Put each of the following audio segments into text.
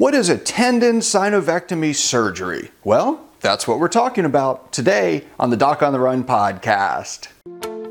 What is a tendon synovectomy surgery? Well, that's what we're talking about today on the Doc on the Run podcast.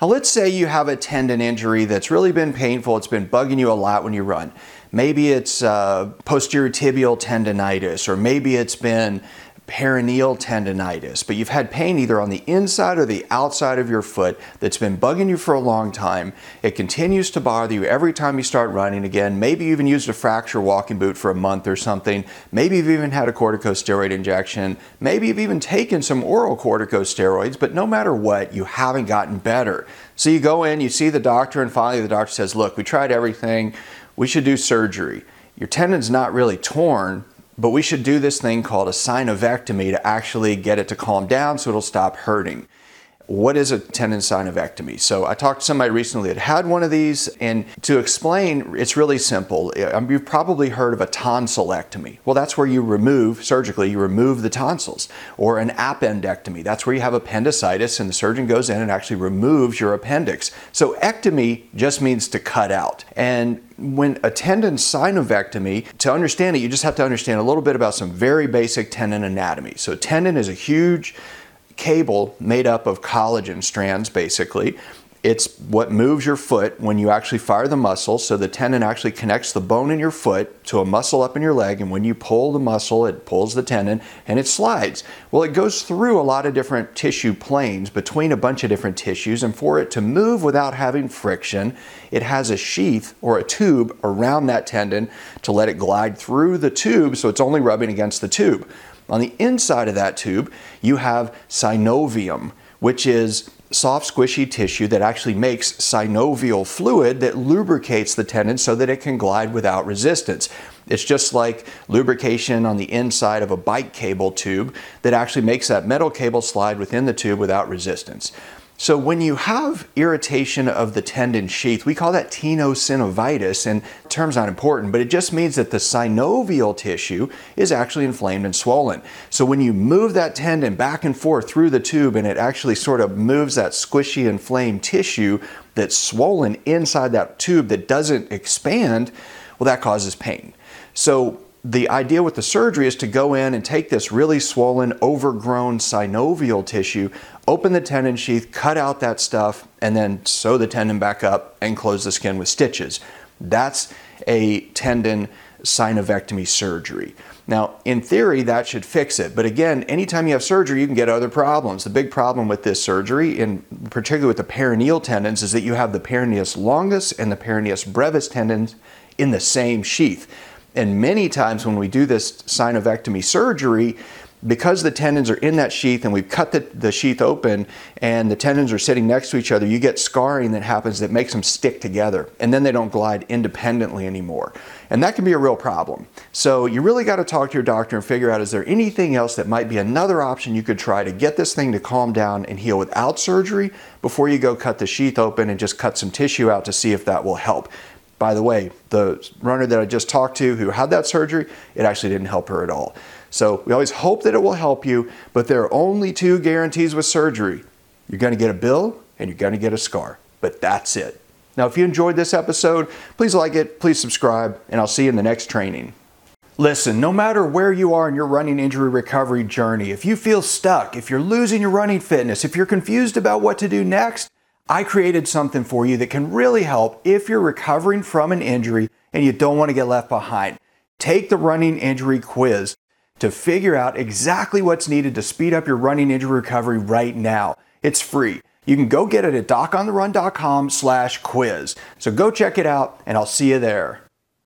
Now, let's say you have a tendon injury that's really been painful, it's been bugging you a lot when you run. Maybe it's uh, posterior tibial tendonitis, or maybe it's been peroneal tendonitis, but you've had pain either on the inside or the outside of your foot that's been bugging you for a long time. It continues to bother you every time you start running again. Maybe you even used a fracture walking boot for a month or something. Maybe you've even had a corticosteroid injection. Maybe you've even taken some oral corticosteroids, but no matter what, you haven't gotten better. So you go in, you see the doctor, and finally the doctor says, Look, we tried everything. We should do surgery. Your tendon's not really torn, but we should do this thing called a synovectomy to actually get it to calm down so it'll stop hurting. What is a tendon synovectomy? So I talked to somebody recently that had one of these, and to explain, it's really simple. Um, you've probably heard of a tonsillectomy. Well, that's where you remove, surgically, you remove the tonsils. Or an appendectomy. That's where you have appendicitis and the surgeon goes in and actually removes your appendix. So ectomy just means to cut out. And when a tendon synovectomy, to understand it, you just have to understand a little bit about some very basic tendon anatomy. So, tendon is a huge cable made up of collagen strands, basically. It's what moves your foot when you actually fire the muscle. So the tendon actually connects the bone in your foot to a muscle up in your leg. And when you pull the muscle, it pulls the tendon and it slides. Well, it goes through a lot of different tissue planes between a bunch of different tissues. And for it to move without having friction, it has a sheath or a tube around that tendon to let it glide through the tube so it's only rubbing against the tube. On the inside of that tube, you have synovium, which is soft, squishy tissue that actually makes synovial fluid that lubricates the tendon so that it can glide without resistance. It's just like lubrication on the inside of a bike cable tube that actually makes that metal cable slide within the tube without resistance. So when you have irritation of the tendon sheath, we call that tenosynovitis, and term's not important, but it just means that the synovial tissue is actually inflamed and swollen. So when you move that tendon back and forth through the tube and it actually sort of moves that squishy inflamed tissue that's swollen inside that tube that doesn't expand, well, that causes pain. So the idea with the surgery is to go in and take this really swollen, overgrown synovial tissue, open the tendon sheath, cut out that stuff, and then sew the tendon back up and close the skin with stitches. That's a tendon synovectomy surgery. Now, in theory, that should fix it. But again, anytime you have surgery, you can get other problems. The big problem with this surgery, and particularly with the peroneal tendons, is that you have the peroneus longus and the peroneus brevis tendons in the same sheath. And many times when we do this synovectomy surgery, because the tendons are in that sheath and we've cut the, the sheath open and the tendons are sitting next to each other, you get scarring that happens that makes them stick together and then they don't glide independently anymore. And that can be a real problem. So you really got to talk to your doctor and figure out is there anything else that might be another option you could try to get this thing to calm down and heal without surgery before you go cut the sheath open and just cut some tissue out to see if that will help. By the way, the runner that I just talked to who had that surgery, it actually didn't help her at all. So we always hope that it will help you, but there are only two guarantees with surgery. You're going to get a bill and you're going to get a scar, but that's it. Now, if you enjoyed this episode, please like it, please subscribe, and I'll see you in the next training. Listen, no matter where you are in your running injury recovery journey, if you feel stuck, if you're losing your running fitness, if you're confused about what to do next, I created something for you that can really help if you're recovering from an injury and you don't want to get left behind. Take the running injury quiz to figure out exactly what's needed to speed up your running injury recovery right now. It's free. You can go get it at docontherun.com slash quiz. So go check it out and I'll see you there.